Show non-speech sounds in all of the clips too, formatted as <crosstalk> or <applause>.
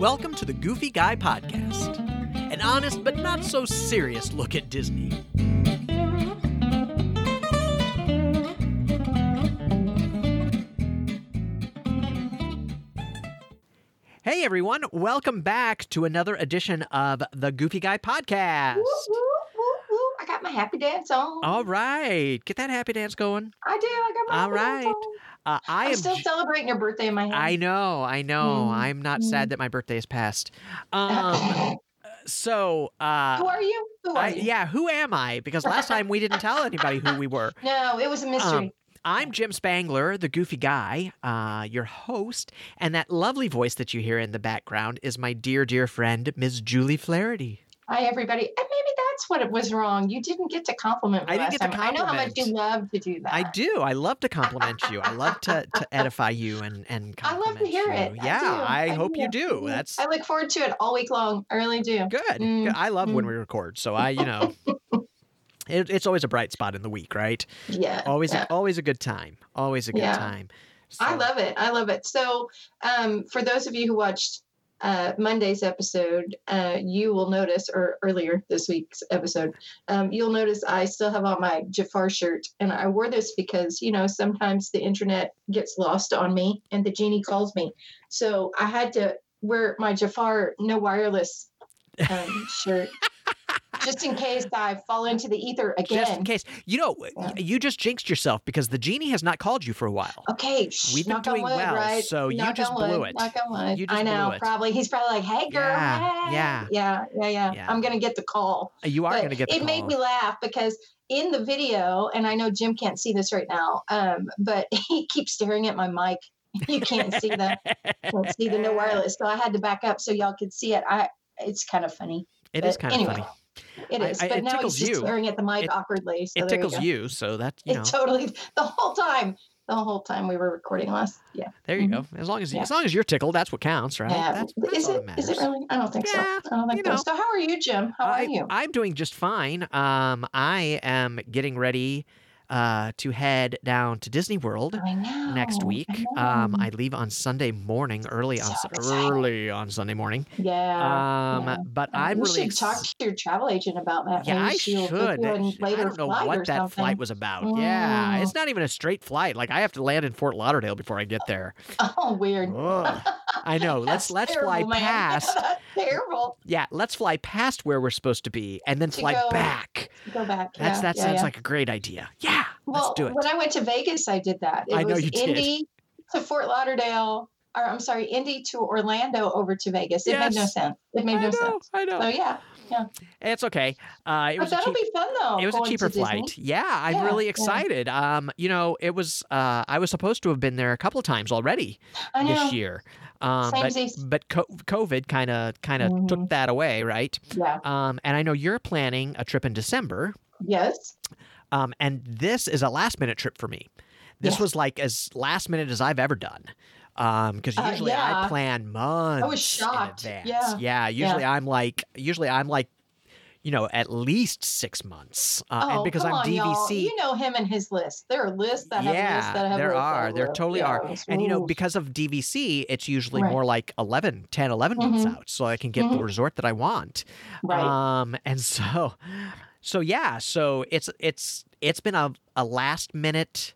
Welcome to the Goofy Guy Podcast, an honest but not so serious look at Disney. Hey everyone, welcome back to another edition of the Goofy Guy Podcast. Woo, woo, woo, woo. I got my happy dance on. All right, get that happy dance going. I do. I got my All happy dance right. on. Uh, I I'm am still celebrating your birthday in my head. I know, I know. Mm, I'm not sad that my birthday is past. Um, <laughs> so, who uh, are you? Who are I, you? yeah, who am I? Because last time we didn't tell anybody who we were. <laughs> No, it was a mystery. Um, I'm Jim Spangler, the goofy guy, uh, your host, and that lovely voice that you hear in the background is my dear, dear friend, Ms. Julie Flaherty. Hi, everybody. And maybe that's what it was wrong. You didn't get to compliment me I didn't last get to time. I know how much you love to do that. I do. I love to compliment you. I love to, to edify you and and <laughs> I love to hear you. it. Yeah, I, I, hope you do. That's I look forward to it all week long. I really do. good. Mm, Good. I love when mm. we record, so I, you know, <laughs> it, it's always a bright spot in the week, right? Yeah. Always, yeah. always a good time. Always a good Yeah. time. I love it. I love it. So, um, for those of you who watched uh, Monday's episode, uh, you will notice, or earlier this week's episode, um, you'll notice I still have on my Jafar shirt. And I wore this because, you know, sometimes the internet gets lost on me and the genie calls me. So I had to wear my Jafar no wireless um, <laughs> shirt just in case I fall into the ether again. Just in case, you know, Yeah. you just jinxed yourself because the genie has not called you for a while. Okay, shh, We've been doing wood, well, right? so you Knock just on blew wood, it. Knock on wood. You just I know. blew it. Probably he's probably like, "Hey, girl, Yeah, hey." yeah. yeah, yeah, yeah, Yeah. I'm gonna get the call. You are going to get the it made me laugh because in the video, and I know Jim can't see this right now, um, but <laughs> he keeps staring at my mic. You can't see the can't see the no <laughs> wireless, so I had to back up so y'all could see it. I it's kind of funny. It is But kind of anyway, funny. It I- is, I- but it now he's just you. staring at the mic It- awkwardly. So it tickles you, you, so that you <laughs> know. It totally the whole time. The whole time we were recording last. Yeah. There you go. As long as Yeah. as long as you're tickled, that's what counts, right? Yeah. That's, that's is it? Is it really? I don't think Yeah, so. I don't think so. know. So how are you, Jim? How I, are you? I'm doing just fine. Um, I am getting ready uh, to head down to Disney World next week. I. Um, I leave on Sunday morning, early on So Su- excited. early on Sunday morning. yeah. Um, yeah. but I'm you really should talk to your travel agent about that. Yeah, I should. I don't know what that something. flight was about. Yeah, Mm. it's not even a straight flight. Like I have to land in Fort Lauderdale before I get there. <laughs> Oh, weird. I <laughs> know. Let's let's terrible, fly man. <laughs> past. Terrible. Yeah, let's fly past where we're supposed to be and then To fly go- back. Go back. That's yeah, that yeah, sounds yeah. like a great idea. Yeah, Well, let's do it. when I went to Vegas, I did that. It I know was you did. Indy to Fort Lauderdale, or I'm sorry, Indy to Orlando over to Vegas. It made no sense. It made I no know, sense. I know. So yeah, Yeah. It's okay. Uh, it but was that'll cheap, be fun though. it was a cheaper Disney. flight. Yeah, I'm Yeah, really yeah. excited. Um, you know, it was uh, I was supposed to have been there a couple of times already this year. Um, but but COVID kind of kind of Mhm. took that away, right? Yeah. Um, and I know you're planning a trip in December. Yes. Um, and this is a last minute trip for me. This Yes. was like as last minute as I've ever done. Um, because Uh, usually I plan months shocked. in advance. Yeah. Yeah. Usually I'm like, usually I'm like, you know, at least six months. Uh, oh, and because I'm on, DVC, y'all. You know him and his list. There are lists that have yeah, lists that have there lists are. There totally are. Yes. And you know, because of DVC, it's usually Right. more like 11, 10, 11 months Mhm. out, so I can get the Mhm. resort that I want. right. Um, and so, so yeah, so it's it's it's been a a last minute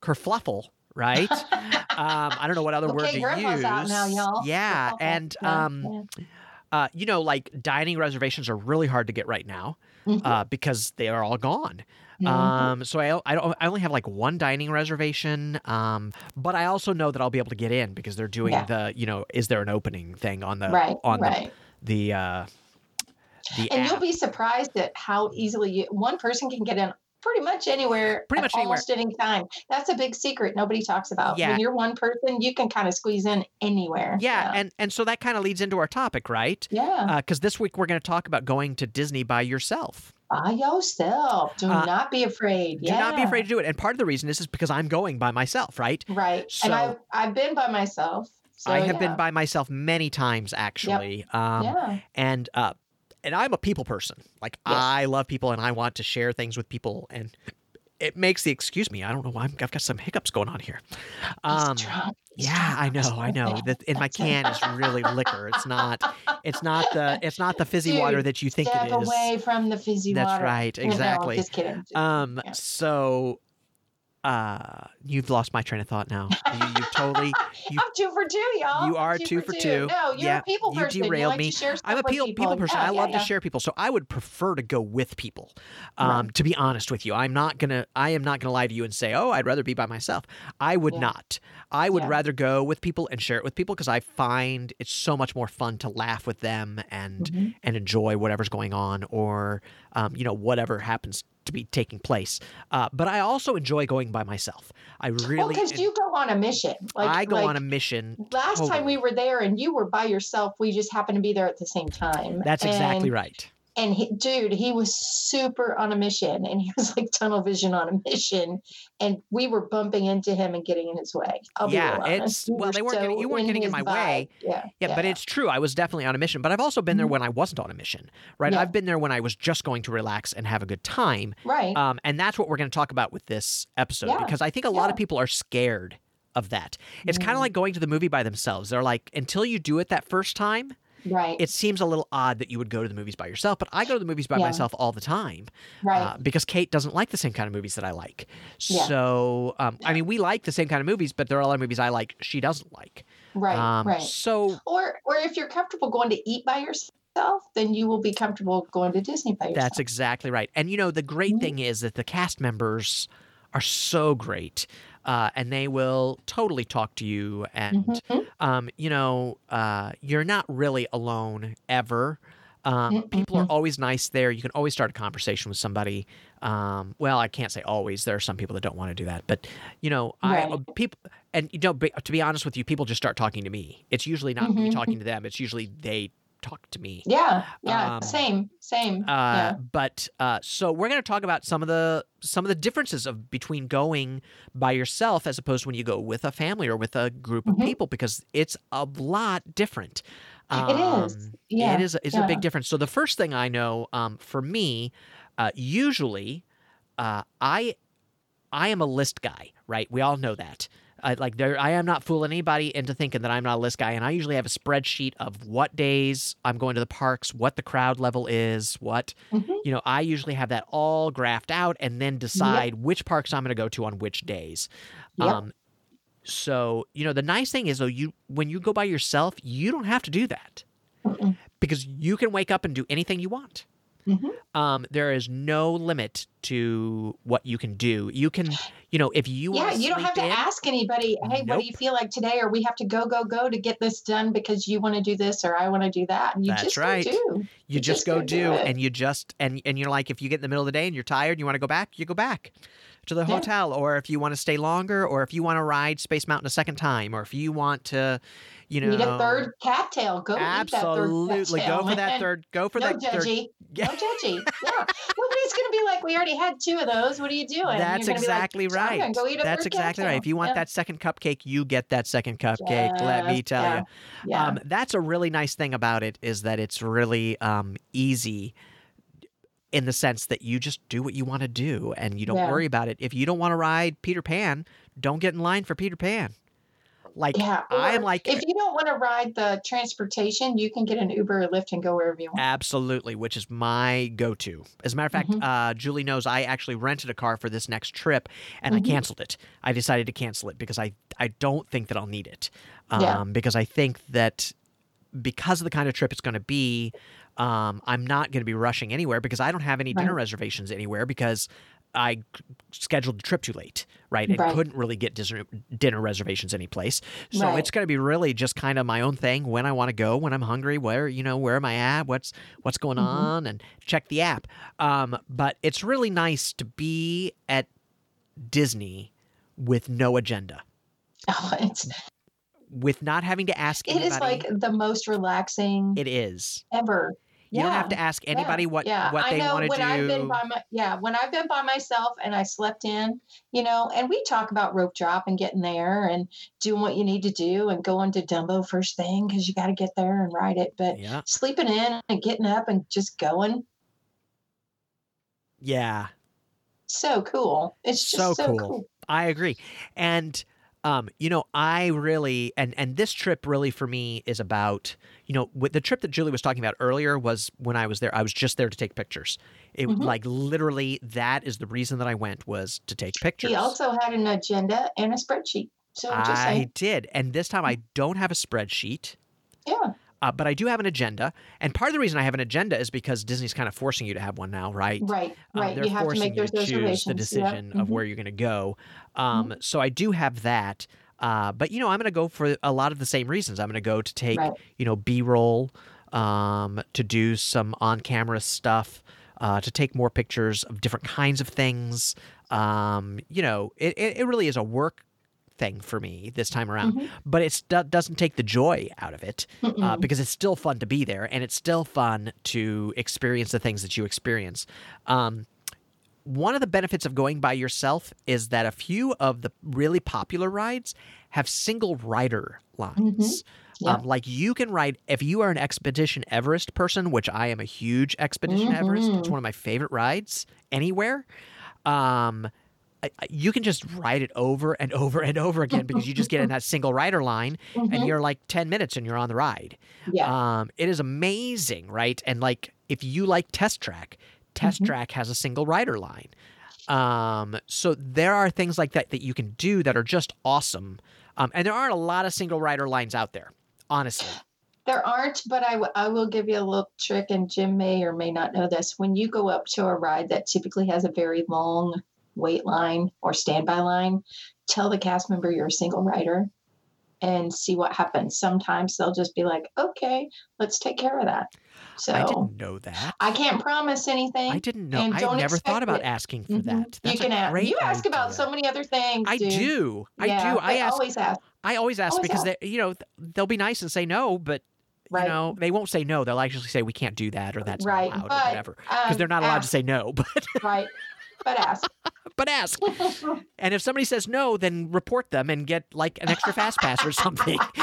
kerfluffle, right? <laughs> um, I don't know what other word okay, to use. now, y'all. Yeah, Okay, and um, yeah. uh, you know, like dining reservations are really hard to get right now Mhm. uh, because they are all gone. Mhm. Um, so I, I don't I only have like one dining reservation. Um, but I also know that I'll be able to get in because they're doing Yeah. the you know is there an opening thing on the right. on right. the the uh, the and app. you'll be surprised at how easily you, one person can get in pretty much anywhere Pretty at much anywhere. almost any time that's a big secret nobody talks about Yeah. when you're one person you can kind of squeeze in anywhere yeah, and and so that kind of leads into our topic, right? yeah Because this week we're going to talk about going to Disney by yourself. by yourself do Uh, not be afraid Do not be afraid to do it. And part of the reason is is because I'm going by myself, right? right So- and I've, I've been by myself so, I have been by myself many times actually. Um, yeah and uh and I'm a people person. Like Yes. I love people and I want to share things with people and it makes the excuse me. I don't know why I'm, I've got some hiccups going on here. Um, yeah. I know, I know. That in my can is really liquor. It's not. It's not the. It's not the fizzy water that you think it is. away from the fizzy That's water. right. No, Exactly. just kidding. Um. Yeah. So, uh, you've lost my train of thought now. You, you <laughs> totally. You, I'm two for two, y'all. you are two for two. No, you're Yeah, a people you person. derailed like me. To share I'm a people, people person. Yeah, I yeah, love to share people, so I would prefer to go with people. Um, Right. to be honest with you, I'm not gonna. I am not gonna lie to you and say, "Oh, I'd rather be by myself." I would not. I would rather go with people and share it with people because I find it's so much more fun to laugh with them and Mhm. and enjoy whatever's going on or um, you know whatever happens to be taking place. Uh, but I also enjoy going by myself. I Well, really. because you go on a mission. Like I go like, on a mission. Last time we were there and you were by yourself, we just happened to be there at the same time. That's exactly and, right. And he, dude, he was super on a mission, and he was like tunnel vision on a mission, and we were bumping into him and getting in his way. I'll Yeah, it's- We well, were they weren't getting- you weren't getting in my way. vibe. Yeah, Yeah, but it's true. I was definitely on a mission, but I've also been there Mhm. when I wasn't on a mission, right? Yeah. I've been there when I was just going to relax and have a good time. right. Um, and that's what we're going to talk about with this episode Yeah, because I think a lot of people are scared of that. It's kind of Mm. like going to the movie by themselves. They're like, until you do it that first time, right. it seems a little odd that you would go to the movies by yourself. But I go to the movies by Yeah. myself all the time right. uh, because Kate doesn't like the same kind of movies that I like. Yeah. So, um, I mean, we like the same kind of movies, but there are a lot of movies I like she doesn't like. right. Um, right. So, Or, or if you're comfortable going to eat by yourself, then you will be comfortable going to Disney by yourself. That's exactly right. And you know, the great Mhm. thing is that the cast members are so great. Uh, and they will totally talk to you. And, Mhm. um, you know, uh, you're not really alone ever. Um, people are always nice there. You can always start a conversation with somebody. Um, well, I can't say always. There are some people that don't want to do that, but you know, I Right. uh, people, and you know, be- to be honest with you, people just start talking to me. It's usually not me Mhm. talking to them. It's usually they talk to me. Yeah, yeah, Um, same, same. Uh, yeah. But uh, so we're going to talk about some of the some of the differences of between going by yourself as opposed to when you go with a family or with a group of Mhm. people because it's a lot different. It is. Um, Yeah, it is. It's a big difference. So the first thing I know um, for me, uh, usually, uh, I I am a list guy. Right? We all know that. I, like there, I am not fooling anybody into thinking that I'm not a list guy, and I usually have a spreadsheet of what days I'm going to the parks, what the crowd level is, what Mhm. you know. I usually have that all graphed out, and then decide which parks I'm going to go to on which days. Yep. Um, so you know, the nice thing is though, you when you go by yourself, you don't have to do that Mm-mm. because you can wake up and do anything you want. Mhm. Um, there is no limit to what you can do. You can, you know, if you Yeah, you don't have to in- ask anybody, hey, what do you feel like today? Or we have to go, go, go to get this done because you want to do this or I want to do that. And you That's just right. do. you you just just go go do do, and you just and and you're like, if you get in the middle of the day and you're tired, and you want to go back, you go back to the Yeah. hotel, or if you want to stay longer, or if you want to ride Space Mountain a second time, or if you want to, you know, Need a third cattail. Go eat that third absolutely go for that third, go for no that third. judgy. Yeah. No <laughs> judgy. Yeah. Nobody's going to be like, we already had two of those. What are you doing? That's You're gonna like, exactly right. go eat a That's third exactly right. If you want Yeah. that second cupcake, you get that second cupcake. let me tell yeah, you. Yeah. Um, that's a really nice thing about it is that it's really um, easy in the sense that you just do what you want to do and you don't Yeah. worry about it. If you don't want to ride Peter Pan, don't get in line for Peter Pan. Like yeah. I am like if you don't want to ride the transportation, you can get an Uber or Lyft and go wherever you want. Absolutely, which is my go-to. As a matter of fact, Mhm. uh, Julie knows I actually rented a car for this next trip, and I Mhm. canceled it. I decided to cancel it because I I don't think that I'll need it. Um, Yeah. Because I think that because of the kind of trip it's going to be, um, I'm not going to be rushing anywhere because I don't have any dinner reservations anywhere because I scheduled the trip too late, right? And Right. couldn't really get dinner, dinner reservations anyplace. So Right. it's going to be really just kind of my own thing when I want to go, when I'm hungry, where, you know, where am I at? What's what's going Mhm. on and check the app. Um, but it's really nice to be at Disney with no agenda, Oh, it's with not having to ask it anybody. is like the most relaxing it is. ever. You don't have to ask yeah, anybody what yeah. what I they want to do. I've been by my yeah, when I've been by myself and I slept in, you know, and we talk about rope drop and getting there and doing what you need to do and going to Dumbo first thing because you got to get there and ride it. But yeah. sleeping in and getting up and just going, Yeah. so cool. It's just So so, cool. cool. I agree. And um, you know, I really and and this trip really for me is about you know with the trip that Julie was talking about earlier was when I was there. I was just there to take pictures. It Mhm. like literally that is the reason that I went was to take pictures. He also had an agenda and a spreadsheet. So just I did, and this time I don't have a spreadsheet. yeah, Uh, but I do have an agenda, and part of the reason I have an agenda is because Disney's kind of forcing you to have one now, right? right, Um, right. they're you have to make you those to choose the Yep. decision of Mhm. where you're going to go. Um, So I do have that. Uh, but you know, I'm going to go for a lot of the same reasons. I'm going to go to take Right. you know B-roll, um, to do some on-camera stuff, uh, to take more pictures of different kinds of things. Um, you know, it, it, it really is a work thing for me this time around, Mhm. but it st- doesn't take the joy out of it uh, because it's still fun to be there and it's still fun to experience the things that you experience. Um, one of the benefits of going by yourself is that a few of the really popular rides have single rider lines. Yeah. Um, like you can ride if you are an Expedition Everest person, which I am a huge Expedition Everest. It's Mhm. one of my favorite rides anywhere. Um, you can just ride it over and over and over again because you just get in that <laughs> single rider line and Mhm. you're like 10 minutes and you're on the ride. yeah, Um, it is amazing, right? And like if you like Test Track, Test Mhm. Track has a single rider line. Um, so there are things like that that you can do that are just awesome. Um, and there aren't a lot of single rider lines out there, honestly. there aren't, but I, w- I will give you a little trick, and Jim may or may not know this. When you go up to a ride that typically has a very long wait line or standby line, tell the cast member you're a single rider and see what happens. Sometimes they'll just be like, okay, let's take care of that. So I didn't know that. I can't promise anything. I didn't know. and I never thought about it. asking for Mhm. that. That's you can ask. You ask about so many other things. I dude. do. I Yeah, do. I ask. always ask. I always ask always because ask. they, you know, they'll be nice and say no, but Right. you know, they won't say no. They'll actually say we can't do that or that's Right, not allowed but, or whatever because Um, they're not allowed to say no. <laughs> But right. But ask. <laughs> but ask. <laughs> And if somebody says no, then report them and get like an extra fast pass or something. <laughs>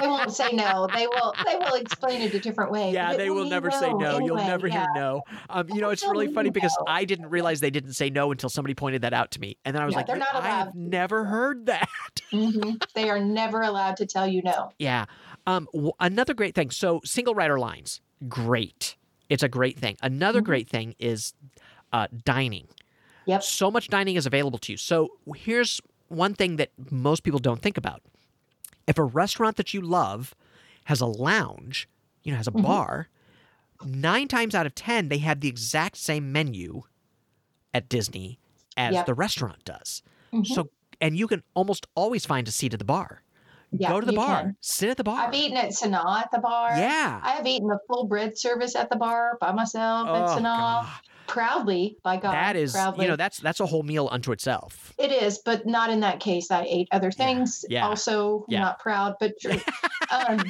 they won't say no. They will. They will explain it a different way. yeah, they will never say no. You'll never yeah. hear no. Um, you know, it's really funny because. I didn't realize they didn't say no until somebody pointed that out to me, and then I was like, I have never heard that. Mhm. They are never allowed to tell you no. Yeah. Um, w- another great thing. So single rider lines, great. It's a great thing. Another Mhm. great thing is uh, dining. Yep. So much dining is available to you. So here's one thing that most people don't think about. If a restaurant that you love has a lounge, you know, has a Mhm. bar, nine times out of ten they have the exact same menu at Disney as Yep. the restaurant does. Mhm. So and you can almost always find a seat at the bar. Yeah, Go to the bar, can. sit at the bar. I've eaten at Sanaa at the bar. Yeah. I have eaten the full bread service at the bar by myself at Oh, Sanaa. God. Proudly, by God. that is, proudly. you know, that's that's a whole meal unto itself. It is, but not in that case. I ate other things. yeah, Also, yeah. not proud, but <laughs> true. um,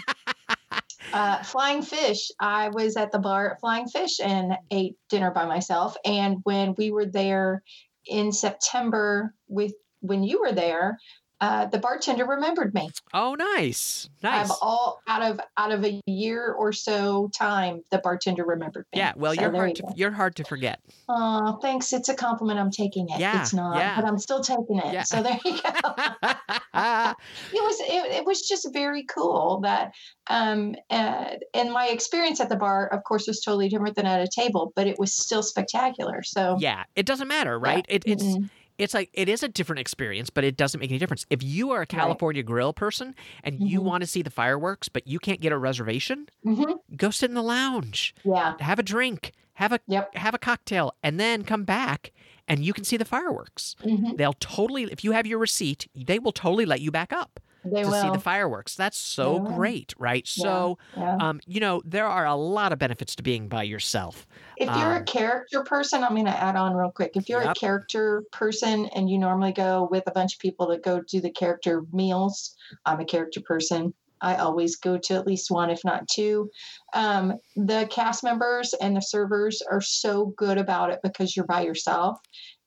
uh, Flying Fish. I was at the bar at Flying Fish and ate dinner by myself. And when we were there in September with when you were there, uh, the bartender remembered me. Oh, nice, nice. I've all out of out of a year or so time, the bartender remembered me. Yeah, well, So you're hard you to, you're hard to forget. Oh, thanks. It's a compliment. I'm taking it. Yeah, it's not, yeah. but I'm still taking it. Yeah. So there you go. <laughs> it was it, it was just very cool that um uh, and my experience at the bar of course was totally different than at a table but it was still spectacular so yeah, it doesn't matter, right? It, it's Mm-mm. It's like it is a different experience, but it doesn't make any difference. If you are a California grill person and you Mhm. want to see the fireworks, but you can't get a reservation, Mhm. go sit in the lounge, yeah have a drink, have a Yep. have a cocktail, and then come back and you can see the fireworks. Mhm. They'll totally, if you have your receipt, they will totally let you back up they to will see the fireworks. That's so great, right? Yeah. So, yeah. um, you know, there are a lot of benefits to being by yourself. if you're um, a character person i'm going to add on real quick if you're Yep. a character person and you normally go with a bunch of people that go do the character meals i'm a character person I always go to at least one, if not two. Um, the cast members and the servers are so good about it because you're by yourself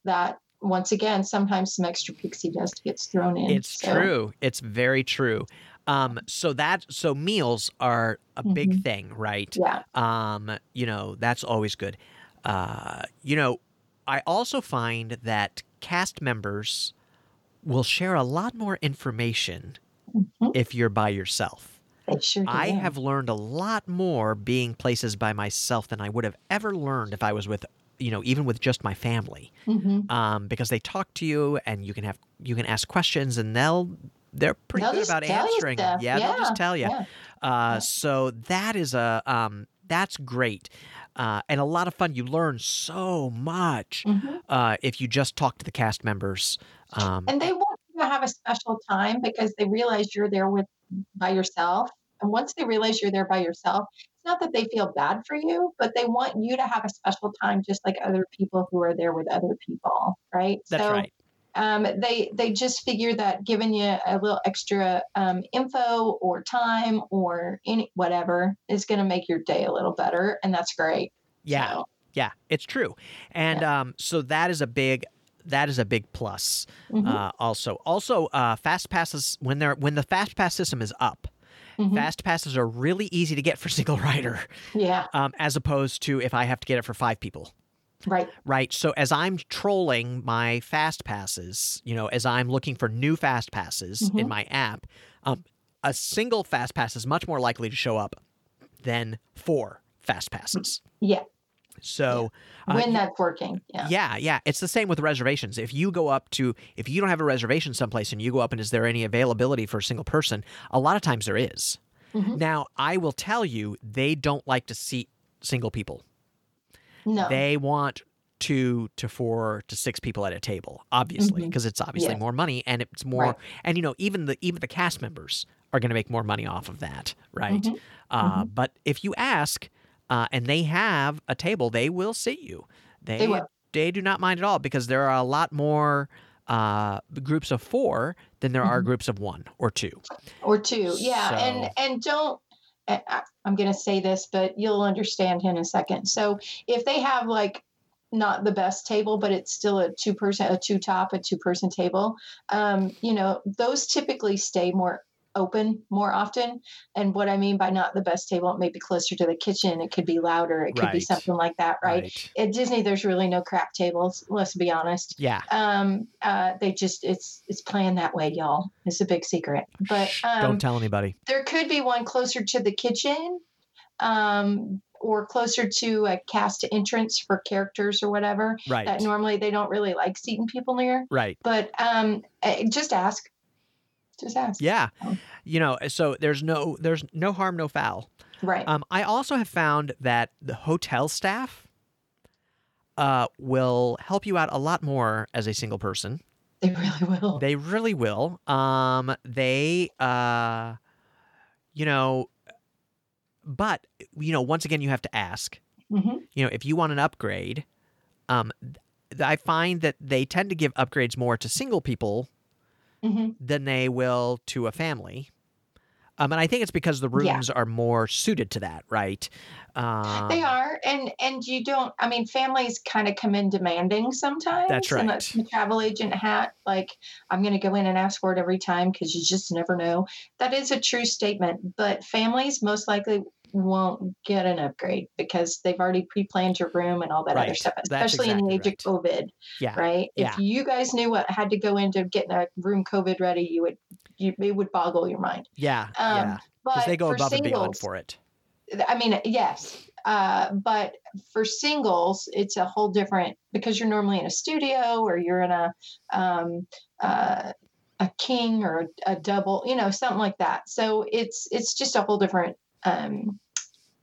that once again, sometimes some extra pixie dust gets thrown in. It's So, true. It's very true. Um, so that so meals are a big thing, right? Yeah. Um, you know, that's always good. Uh, you know, I also find that cast members will share a lot more information Mhm. if you're by yourself. Sure. I have learned a lot more being places by myself than I would have ever learned if I was with, you know, even with just my family. Mhm. Um, because they talk to you and you can have you can ask questions and they'll they're pretty They'll good about answering. them. stuff. Yeah, they'll just tell you. yeah. Uh, so that is a um, that's great. Uh, and a lot of fun. You learn so much Mhm. uh, if you just talk to the cast members. Um, And they want you to have a special time because they realize you're there with by yourself. And once they realize you're there by yourself, not that they feel bad for you, but they want you to have a special time just like other people who are there with other people, right? that's so right. um, they they just figure that giving you a little extra um, info or time or any whatever is going to make your day a little better, and that's great. Yeah, So, yeah, it's true. And um, so that is a big that is a big plus. mhm, Uh, also, also uh, fast passes when they're when the fast pass system is up. Mhm. Fast passes are really easy to get for <laughs> single rider, yeah, um, as opposed to if I have to get it for five people. right. Right. So as I'm trolling my fast passes, you know, as I'm looking for new fast passes in Mhm. my app, um, a single fast pass is much more likely to show up than four fast passes. Yeah, So uh, when you- that's working. Yeah. yeah, yeah. It's the same with reservations. If you go up to, if you don't have a reservation someplace and you go up and is there any availability for a single person, a lot of times there is. Mhm. Now, I will tell you, they don't like to seat single people. No. They want two to four to six people at a table, obviously, because it's obviously Yes. more money and it's more, Right. and you know, even the even the cast members are going to make more money off of that, right? Mhm. Uh, But if you ask, uh, and they have a table, they will seat you. They will. they do not mind at all because there are a lot more uh, groups of four than there are Mhm. groups of one or two. or two yeah So- and and don't i'm going to say this but you'll understand in a second so if they have like not the best table but it's still a two person a two top a two person table um, you know those typically stay more open more often. And what i mean by not the best table it may be closer to the kitchen it could be louder it could be something like that right, at disney there's really no crap tables let's be honest. Yeah. um uh they just it's it's planned that way y'all. It's a big secret. But um don't tell anybody. there could be one closer to the kitchen um or closer to a cast entrance for characters or whatever Right. that normally they don't really like seating people near. Right. but um eh, just ask just ask Yeah. Oh. You know, so there's no there's no harm, no foul. right Um, I also have found that the hotel staff uh, will help you out a lot more as a single person. they really will They really will. Um, they, uh, you know, but you know, once again, you have to ask. hmm You know, if you want an upgrade, um, th- I find that they tend to give upgrades more to single people hmm than they will to a family. Um, and I think it's because the rooms Yeah. are more suited to that, right? Um, they are and and you don't i mean families kind of come in demanding sometimes That's and right. that's the travel agent hat like i'm going to go in and ask for it every time because you just never know that is a true statement but families most likely won't get an upgrade because they've already pre-planned your room and all that other stuff especially in the age exactly of covid Yeah. right Yeah. if you guys knew what had to go into getting a room covid ready you would you, it would boggle your mind Yeah, um, yeah, but because they go above and beyond for it. I mean, yes, uh, but for singles, it's a whole different because you're normally in a studio or you're in a um, uh, a king or a, a double, you know, something like that. So it's it's just a whole different um,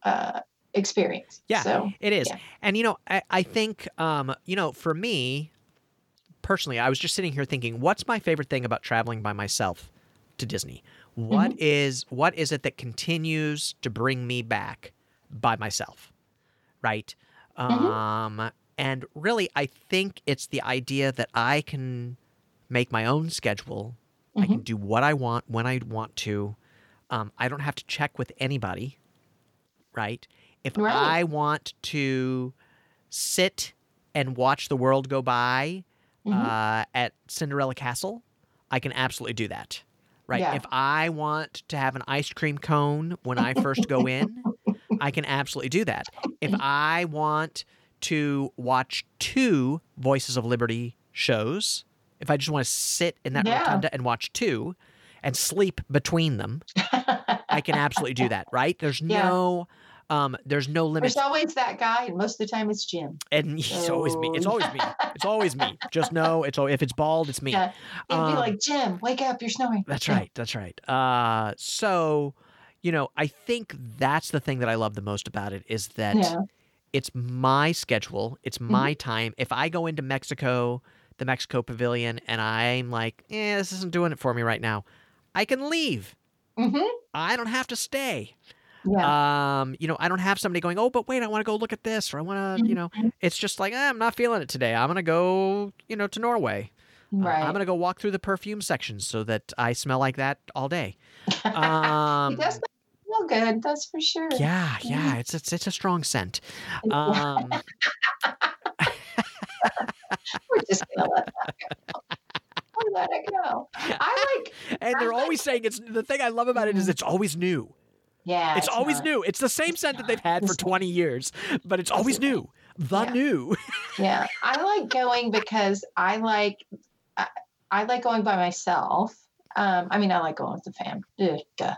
uh, experience. Yeah. So It is, yeah. and you know, I, I think, um, you know, for me personally, I was just sitting here thinking, what's my favorite thing about traveling by myself to Disney? What Mm-hmm. is what is it that continues to bring me back by myself, right? Mm-hmm. Um, and really, I think it's the idea that I can make my own schedule. I Mm-hmm. can do what I want when I want to. Um, I don't have to check with anybody, right? If Right. I want to sit and watch the world go by Mhm. uh, at Cinderella Castle, I can absolutely do that. Right. Yeah. If I want to have an ice cream cone when I first go in, I can absolutely do that. If I want to watch two Voices of Liberty shows, if I just want to sit in that Yeah. rotunda and watch two and sleep between them, I can absolutely do that, right? There's <laughs> Yeah. no um there's no limit There's always that guy, and most of the time it's Jim. and <laughs> it's always me. It's always me. It's always me. Just know it's if it's bald, it's me. Yeah. He'd Um, be like, Jim, wake up, you're snoring. That's right. That's right. Uh, so, you know, I think that's the thing that I love the most about it is that Yeah. it's my schedule, it's Mm-hmm. my time. If I go into Mexico, the Mexico Pavilion, and I'm like, eh, this isn't doing it for me right now, I can leave. hmm I don't have to stay. Yeah. Um, you know, I don't have somebody going, oh, but wait, I want to go look at this, or I want to, you know, Mhm. it's just like, eh, I'm not feeling it today. I'm gonna go, you know, to Norway. Uh, right. I'm gonna go walk through the perfume section so that I smell like that all day. Um, does feel good, that's for sure. yeah, yeah, it's it's it's a strong scent. Um, <laughs> We're just gonna let that go. <laughs> We'll <laughs> let it go. I like, and they're always saying it's the thing I love about it is mm-hmm. it's always new. yeah. It's always not. new. It's the same scent that they've had for 20 years, but it's always new. The Yeah. new. Yeah, <laughs> I like going because I like, I, I like going by myself. Um, I mean, I like going with the fam. Duh.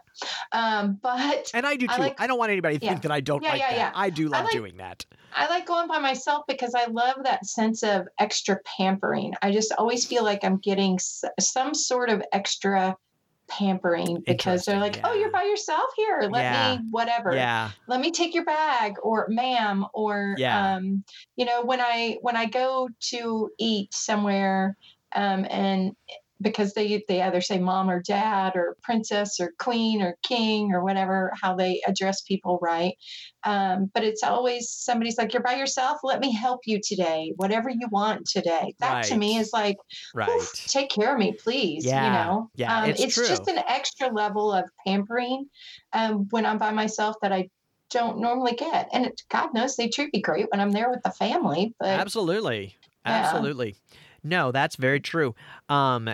Um, but And I do too. I I, don't want anybody to yeah. think that I don't Yeah, like yeah, that. yeah. I do I love like- doing that. I like going by myself because I love that sense of extra pampering. I just always feel like I'm getting s- some sort of extra pampering because they're like, "Oh, you're by yourself here. Let Yeah. me whatever. Yeah. Let me take your bag or ma'am or Yeah. um you know, when I when I go to eat somewhere um and because they they either say mom or dad or princess or queen or king or whatever how they address people right um, but it's always somebody's like you're by yourself let me help you today whatever you want today that to me is like Right. Take care of me please yeah. you know yeah, um, it's it's just an extra level of pampering um, when i'm by myself that i don't normally get and it, god knows they treat me great when i'm there with the family but Absolutely. Yeah. Absolutely. No, that's very true. Um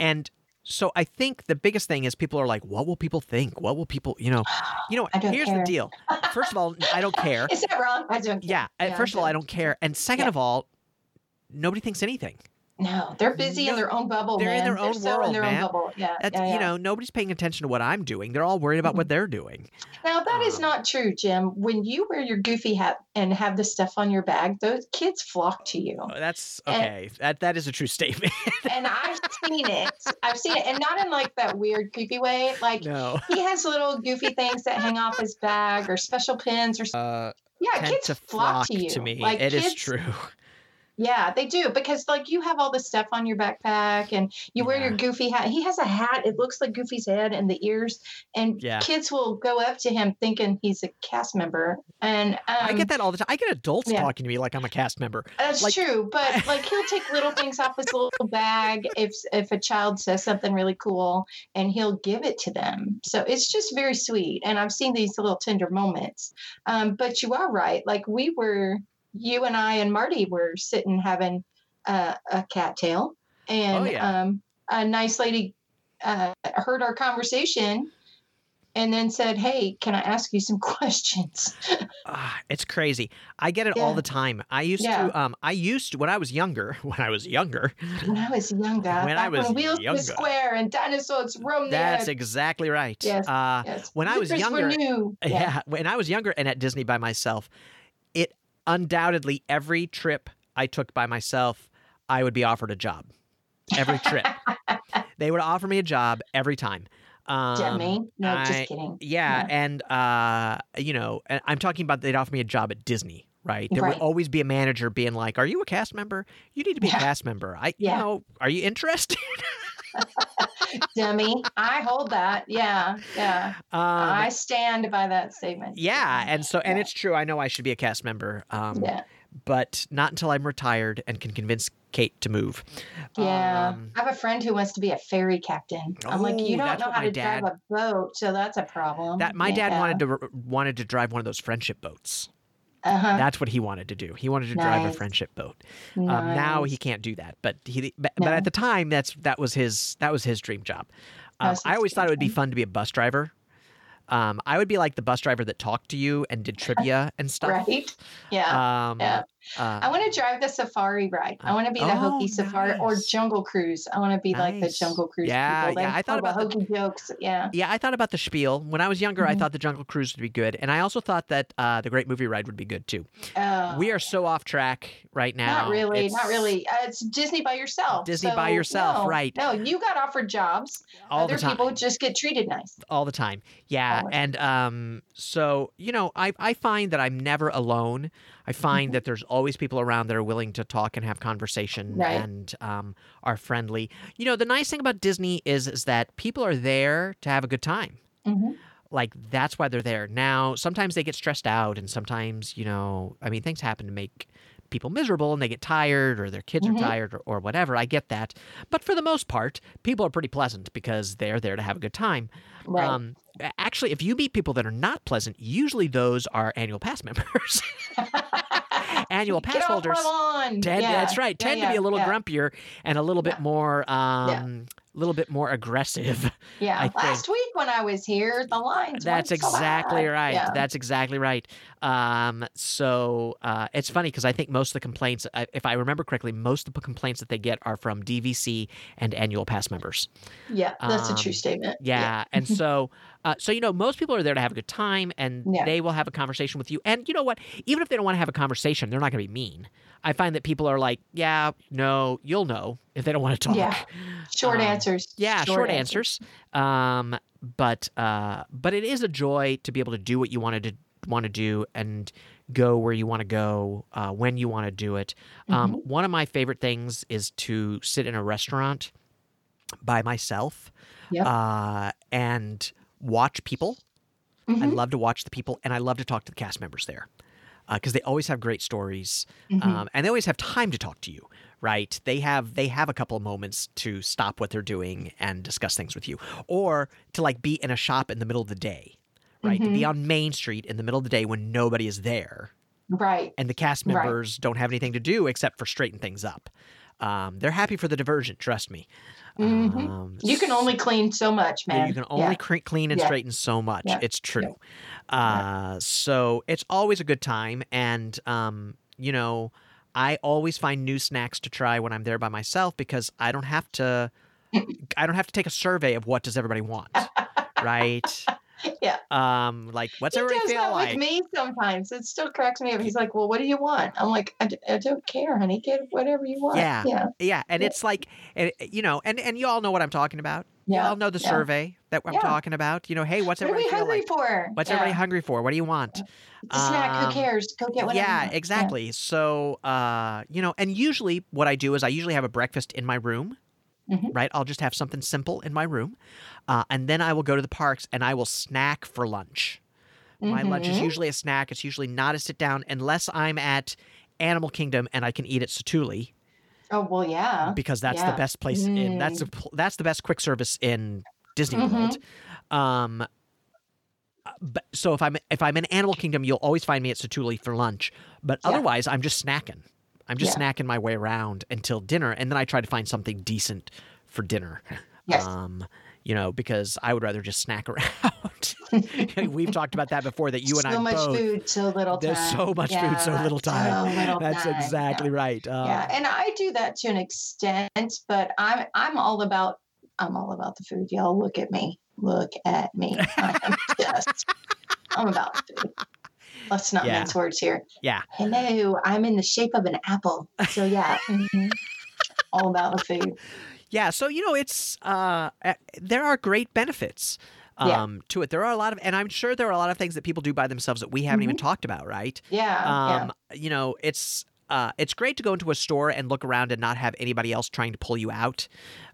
and so I think the biggest thing is people are like, what will people think? What will people, you know, you know, <sighs> here's care. the deal. First of all, I don't care. <laughs> is that wrong i don't care. Yeah. uh, Yeah, First of all, I don't- don't care. And second Yeah. of all, nobody thinks anything. No they're busy No, in their own bubble they're in their own so in world, their man. own bubble yeah, That's yeah, yeah. you know, nobody's paying attention to what I'm doing. They're all worried about what they're doing. Now that is Um, not true, Jim. When you wear your goofy hat and have the stuff on your bag, those kids flock to you. Oh, That's And- okay. That that is a true statement. And I've seen it. I've seen it, and not in like that weird creepy way. Like no. he has little goofy things that hang off his bag or special pins or Uh yeah, kids to flock flock to you. to me. Like It is kids, true. Yeah, they do because like you have all this stuff on your backpack and you wear your goofy hat. He has a hat. It looks like Goofy's head and the ears. And Yeah. kids will go up to him thinking he's a cast member. And um, I get that all the time. I get adults yeah. talking to me like I'm a cast member. That's Like- true, but <laughs> like he'll take little things off his little bag if if a child says something really cool, and he'll give it to them. So it's just very sweet, and I've seen these little tender moments. Um, but you are right. Like we were, you and I and Marty were sitting having uh, a cattail, and Oh, yeah. um, a nice lady uh, heard our conversation. And then said, "Hey, can I ask you some <laughs> questions?" Ah, it's crazy. I get it all the time. I used Yeah. to um I used to <laughs> when I was younger, when I was younger. When I was younger, When I was when wheels younger. were square and dinosaurs roamed That's earth. exactly right. Yes, Uh Yes. when I was younger- new. <laughs> yeah. when I was younger and at Disney by myself, it undoubtedly every trip I took by myself, I would be offered a job. Every trip. <laughs> they would offer me a job every time. Um, Jimmy. No, I- just kidding. Yeah, Yeah. and uh, you know, I'm talking about they'd offer me a job at Disney, right? There Right. would always be a manager being like, "Are you a cast member? You need to be Yeah. a cast member. I, you know, are you interested?" <laughs> Dummy. I hold that. Yeah. Yeah. um, I stand by that statement. yeah, and so and Yeah. it's true. I know I should be a cast member, um, Yeah. but not until I'm retired and can convince Kate to move. Yeah. Um, I have a friend who wants to be a ferry captain. I'm like, Oh, you don't know how to drive a boat, so that's a problem. that my dad wanted to wanted to drive one of those friendship boats. Uh-huh. That's what he wanted to do. He wanted to drive a friendship boat. Um, now he can't do that, but he but, but at the time that's that was his that was his dream job. Um, I always thought it would be fun to be a bus driver. Um, I would be like the bus driver that talked to you and did trivia and stuff. Right? Yeah. Um, yeah. Uh, I want to drive the safari ride. I want to be the Oh, hokey safari or jungle cruise. I want to be like the jungle cruise Yeah, people. Yeah, I thought about the- hokey jokes. Yeah. yeah, I thought about the spiel when I was younger. I Mhm. thought the Jungle Cruise would be good, and I also thought that uh, the Great Movie Ride would be good too. Uh, we are so off track right now. Not really, not really. Uh, it's Disney by yourself. Disney by yourself, no, right. No, you got offered jobs. all Other the time. people just get treated nice. all the time. Yeah, and um, so you know, I I find that I'm never alone. I find Mhm. that there's always people around that are willing to talk and have conversation Right. and um, are friendly. You know, the nice thing about Disney is is that people are there to have a good time. hmm Like that's why they're there. Now, sometimes they get stressed out, and sometimes you know, I mean, things happen to make people miserable and they get tired or their kids Mhm. are tired or, or whatever. I get that. But for the most part, people are pretty pleasant because they're there to have a good time. Right. Um, actually, if you meet people that are not pleasant, usually those are annual pass members. <laughs> annual Get pass my holders tend, Yeah, that's right, yeah, tend to be a little yeah. grumpier and a little bit more, um, little bit more aggressive. <laughs> Yeah. Last week when I was here, the lines. That's weren't so exactly right. Yeah. That's exactly right. Um, so uh, it's funny because I think most of the complaints, if I remember correctly, most of the complaints that they get are from DVC and annual pass members. yeah, that's a true um, statement. Yeah, and <laughs> so, uh, so you know, most people are there to have a good time, and Yeah. they will have a conversation with you. And you know what? Even if they don't want to have a conversation, they're not going to be mean. I find that people are like, "Yeah, no, you'll know if they don't want to talk." Yeah. Short um, answers. Yeah, short, answers. Um, but uh, but it is a joy to be able to do what you wanted to want to do and go where you want to go uh, when you want to do it. Um, Mm-hmm. One of my favorite things is to sit in a restaurant by myself Yep. uh, and watch people. I Mhm, love to watch the people, and I love to talk to the cast members there because they always have great stories, mhm. um, and they always have time to talk to you. Right? They have they have a couple of moments to stop what they're doing and discuss things with you, or to like be in a shop in the middle of the day. Right? To be Mm-hmm. on Main Street in the middle of the day when nobody is there Right. and the cast Right. members don't have anything to do except for straighten things up. Um, they're happy for the diversion. Trust me. Mhm. Um, You can only clean so much, man. you can only Yeah. cre- clean and Yeah. straighten so much. Yeah. It's true. Uh, so it's always a good time, and um, you know, I always find new snacks to try when I'm there by myself because I don't have to. I don't have to take a survey of what does everybody want, right? <laughs> Yeah. Um, like what's he everybody does feel that like? with me sometimes. It still cracks me up. He's like, "Well, what do you want?" I'm like, "I, d- I don't care, honey. Get whatever you want." Yeah. yeah, Yeah, and Yeah. it's like, and, you know, and and you all know what I'm talking about. You Yeah, all know the yeah. survey that I'm Yeah. talking about. You know, hey, what's What everybody hungry like? for? What's yeah. everybody hungry for? What do you want? It's a snack. Um, Who cares? Go get you yeah, exactly. So, uh, you know, and usually what I do is I usually have a breakfast in my room. Mhm. Right, I'll just have something simple in my room, uh, and then I will go to the parks and I will snack for lunch. My lunch is Mhm. usually a snack. It's usually not a sit down unless I'm at Animal Kingdom and I can eat at Satu'li Oh well, yeah. because that's the best place in that's the Mm. that's the best quick service in Disney Mhm. World. Um, uh, but so if I'm if I'm in Animal Kingdom, you'll always find me at Satu'li for lunch. But Yeah. otherwise, I'm just snacking. I'm just Yeah. snacking my way around until dinner, and then I try to find something decent for dinner. <laughs> Yes. Um, you know, because I would rather just snack <laughs> around. <laughs> We've talked about that before. That you and I so much both. food, so little time. There's so much Yeah, food, so little time. so little That's time, yeah. exactly right. Uh, yeah and i do that to an extent but i'm i'm all about i'm all about the food y'all look at me look at me i'm <laughs> just i'm about food let's not Yeah. mince words here Yeah. hello i'm in the shape of an apple so yeah mhm. all about the food Yeah, so you know, it's uh, there are great benefits Yeah. um, to it. There are a lot of, and I'm sure there are a lot of things that people do by themselves that we haven't even talked about, right? yeah Um, You know, it's uh, it's great to go into a store and look around and not have anybody else trying to pull you out.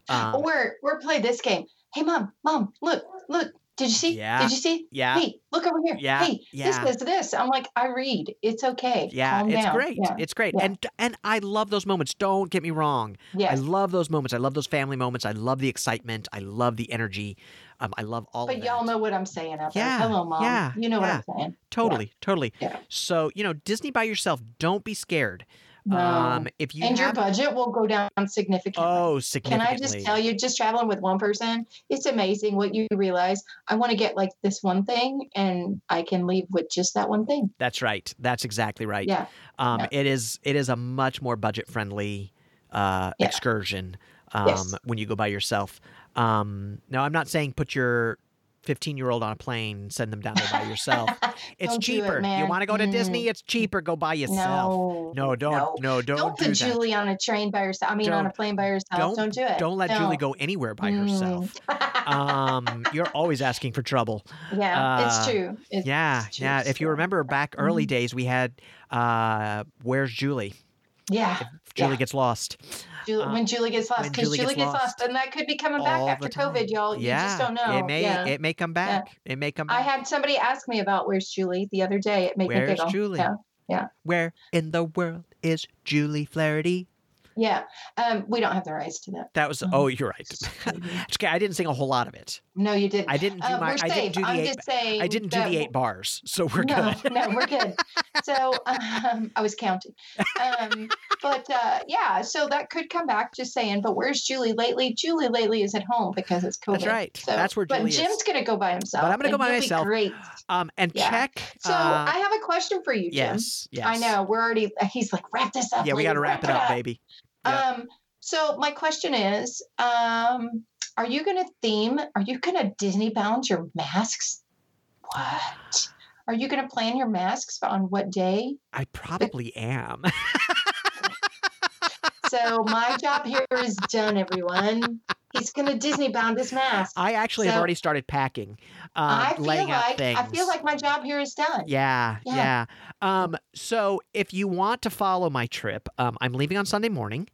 yeah Um, or or play this game hey mom mom look look did you see Yeah. did you see yeah, hey look over here Yeah, hey yeah. this is this i'm like i read it's okay yeah, Calm it's down. great. yeah. It's great, yeah. and and I love those moments. Don't get me wrong. Yeah. I love those moments. I love those family moments. I love the excitement. I love the energy. Um, I love all But y'all know what I'm saying out there. Yeah, Hello, mom. yeah, You know what I'm saying. Totally, totally. Yeah. So, you know, Disney by yourself, don't be scared. No. Um, if you and your budget will go down significantly. oh, significantly. Can. I just tell you, just traveling with one person, it's amazing what you realize. I want to get like this one thing, and I can leave with just that one thing. That's right. That's exactly right. Yeah. Um, Yeah. it is it is a much more budget friendly uh, Yeah. excursion um, Yes. when you go by yourself. Um, now, I'm not saying put your 15 year old on a plane send them down there by yourself. It's <laughs> Don't do it, cheaper. you want to go to Mm. Disney? It's cheaper. Go by yourself. No. No, don't. no. No, don't, Don't do put that. Julie on a train by herself. I mean, on a plane by herself. don't- Don't, do it. Don't let no. Julie go anywhere by herself. Mm. um, you're always asking for trouble. <laughs> yeah, uh, it's true. It's, Yeah, it's true. yeah. If you remember back early Mhm. days, we had uh, "Where's Julie?" yeah, If Julie Yeah. gets lost. Julie, uh, when Julie gets lost, because Julie Julie, gets lost, lost and that could be coming back after. COVID, y'all. You just don't know. It may yeah. it may come back. It may come back. I had somebody ask me about where's Julie the other day. It made me Where's giggle. Julie? Yeah, yeah. Where in the world is Julie Flaherty? Yeah. Um, we don't have the rights to that. That was Mhm. oh, you're right. Okay, <laughs> I didn't sing a whole lot of it. No, you didn't. I didn't do Uh, my we're I safe. didn't do the I'm eight. I didn't do the eight bars, so we're no, good. <laughs> no, we're good. So <laughs> um, I was counting. Um, but uh, yeah, so that could come back. Just saying. But where's Julie lately? Julie lately is at home because it's COVID. That's right. So, That's where But Julie is. Jim's gonna go by himself. But I'm gonna go by myself. Great. Um and Yeah. check So uh, I have a question for you, Jim. yes, yes. I know we're already. He's like, wrap this up. Yeah, we got to wrap it up, baby. Um, so my question is, um, are you going to theme? Are you going to Disney bound your masks? What? Are you going to plan your masks on what day? I probably am. <laughs> So my job here is done, everyone. He's going to Disney bound his mask. I actually have already started packing, um, I feel laying out like things. I feel like my job here is done. Yeah, yeah. Yeah. Um, so if you want to follow my trip, um, I'm leaving on Sunday morning.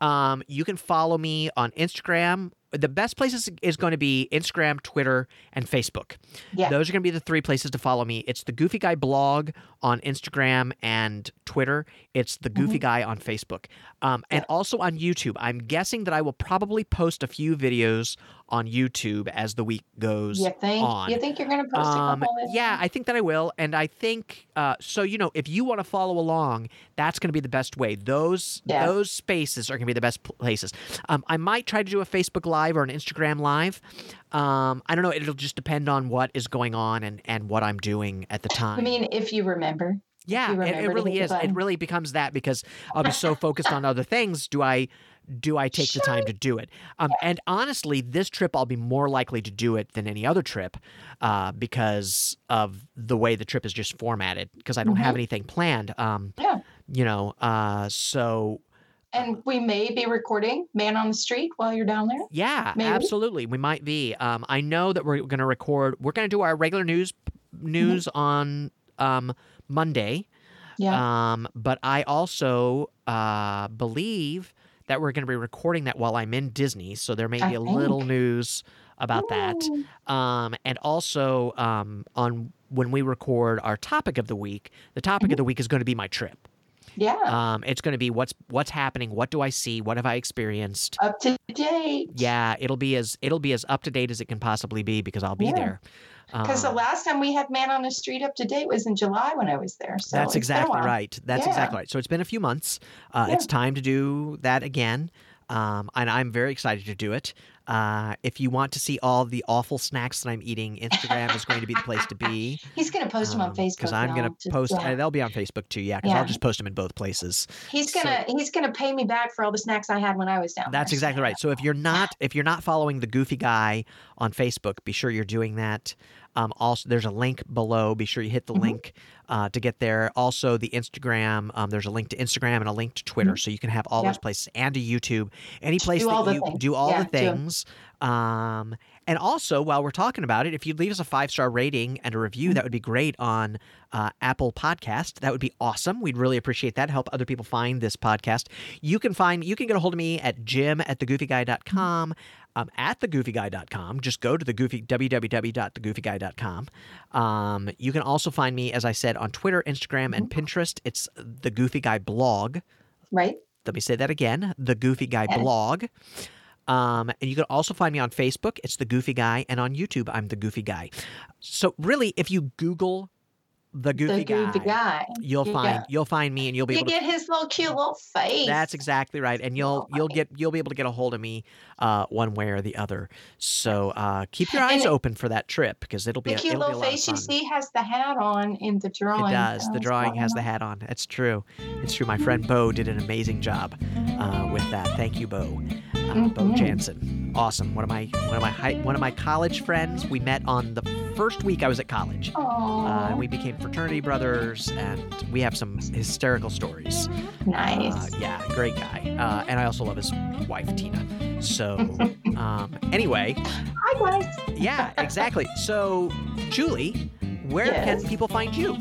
Um, you can follow me on Instagram. The best places is going to be Instagram, Twitter, and Facebook. Yeah. Those are going to be the three places to follow me. It's the Goofy Guy blog on Instagram and Twitter. It's the Goofy Guy on Facebook. Um, and also on YouTube. I'm guessing that I will probably post a few videos on YouTube as the week goes You think? on. You think you're going to post Um, a couple? yeah, I think that I will, and I think uh, so. You know, if you want to follow along, that's going to be the best way. Those Yeah. those spaces are going to be the best places. Um, I might try to do a Facebook Live or an Instagram Live. Um, I don't know. It'll just depend on what is going on and and what I'm doing at the time. I mean, if you remember. yeah, you it, it really is. It really becomes that because I'll be so focused on other things. Do I? Do I take the time to do it? Um, and honestly, this trip I'll be more likely to do it than any other trip uh, because of the way the trip is just formatted. Because I don't have anything planned. Um, Mm-hmm. Yeah. You know, uh, so And we may be recording Man on the Street while you're down there. yeah, Maybe. absolutely, we might be. Um, I know that we're going to record. We're going to do our regular news news on um, Monday. Yeah. Um, but I also uh, believe that we're going to be recording that while I'm in Disney, so there may I be a little news about that. Um, and also um, on when we record our topic of the week, the topic Mm-hmm. of the week is going to be my trip. Yeah. Um, it's going to be what's what's happening, what do I see, what have I experienced. Up to date. Yeah, it'll be as it'll be as up to date as it can possibly be because I'll be Yeah. there. Because the Um, last time we had Man on the Street up to date was in July when I was there. So That's it's been a exactly right. That's Yeah. exactly right. So it's been a few months. Uh, Yeah. It's time to do that again. Um, and I'm very excited to do it. Uh, if you want to see all the awful snacks that I'm eating, Instagram is going to be the place to be. <laughs> He's going to post them on Facebook. Because I'm going to post, yeah. uh, they'll be on Facebook too, yeah, because I'll just post them in both places. He's gonna he's gonna pay me back for all the snacks I had when I was down That's there. exactly right. So if you're not if you're not following the Goofy Guy on Facebook, be sure you're doing that. Um, also, there's a link below. Be sure you hit the Mhm. link uh, to get there. Also, the Instagram. Um, there's a link to Instagram and a link to Twitter, so you can have all Mm-hmm. Yep. those places and to YouTube. Any place Do that you things. do all Yeah, the things. Um, and also, while we're talking about it, if you'd leave us a five star rating and a review, Mm-hmm. that would be great on uh, Apple Podcast. That would be awesome. We'd really appreciate that. Help other people find this podcast. You can find you can get a hold of me at jim at thegoofyguy.com. Um, at thegoofyguy.com. Just go to the goofy www.thegoofyguy.com. Um, you can also find me, as I said, on Twitter, Instagram, and Pinterest. It's the Goofy Guy blog. right. Let me say that again the Goofy Guy Yeah. blog. Um, and you can also find me on Facebook. It's the Goofy Guy, and on YouTube, I'm the Goofy Guy. So really, if you Google the goofy the goofy guy. guy. You'll Yeah. find you'll find me, and you'll be You able to. get his little cute little face. That's exactly right, and you'll Oh, you'll get you'll be able to get a hold of me, uh, one way or the other. So uh, keep your eyes it- open for that trip because it'll be the a, cute it'll be a little face you see has the hat on in the drawing. It does. The drawing has the hat on. It's true. It's true. My friend Bo did an amazing job uh, with that. Thank you, Bo. Uh, Bo Mhm. Jansen. Awesome. One of my one of my high, one of my college friends. We met on the first week I was at college. Uh, and we became fraternity brothers, and we have some hysterical stories. nice. Uh, yeah, great guy. Uh, and I also love his wife Tina. So, <laughs> um, anyway, Hi guys. yeah, exactly. So, Julie, where Yes? can people find you?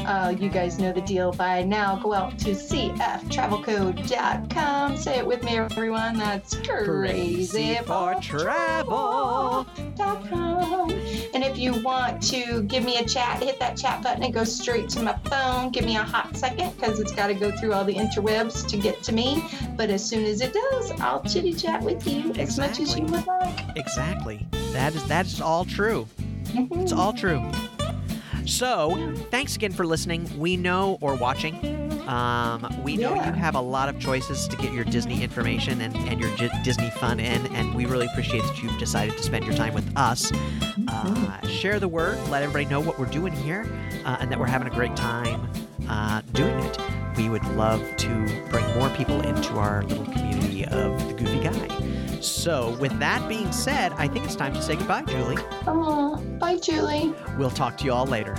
Uh, you guys know the deal by now. Go out to cftravelco.com. Say it with me, everyone. That's crazy for travel. travel.com. And if you want to give me a chat, hit that chat button. It goes straight to my phone. Give me a hot second because it's got to go through all the interwebs to get to me. But as soon as it does, I'll chitty chat with you as much as you would like. Exactly. That is that is all true. It's all true. So, thanks again for listening. We know or watching. Um, we know Yeah. you have a lot of choices to get your Disney information and, and your J- Disney fun in, and we really appreciate that you've decided to spend your time with us. Uh, share the word, let everybody know what we're doing here, uh, and that we're having a great time uh, doing it. We would love to bring more people into our little community of the Goofy Guy. So, with that being said, I think it's time to say goodbye, Julie. Aw, bye, Julie. We'll talk to you all later.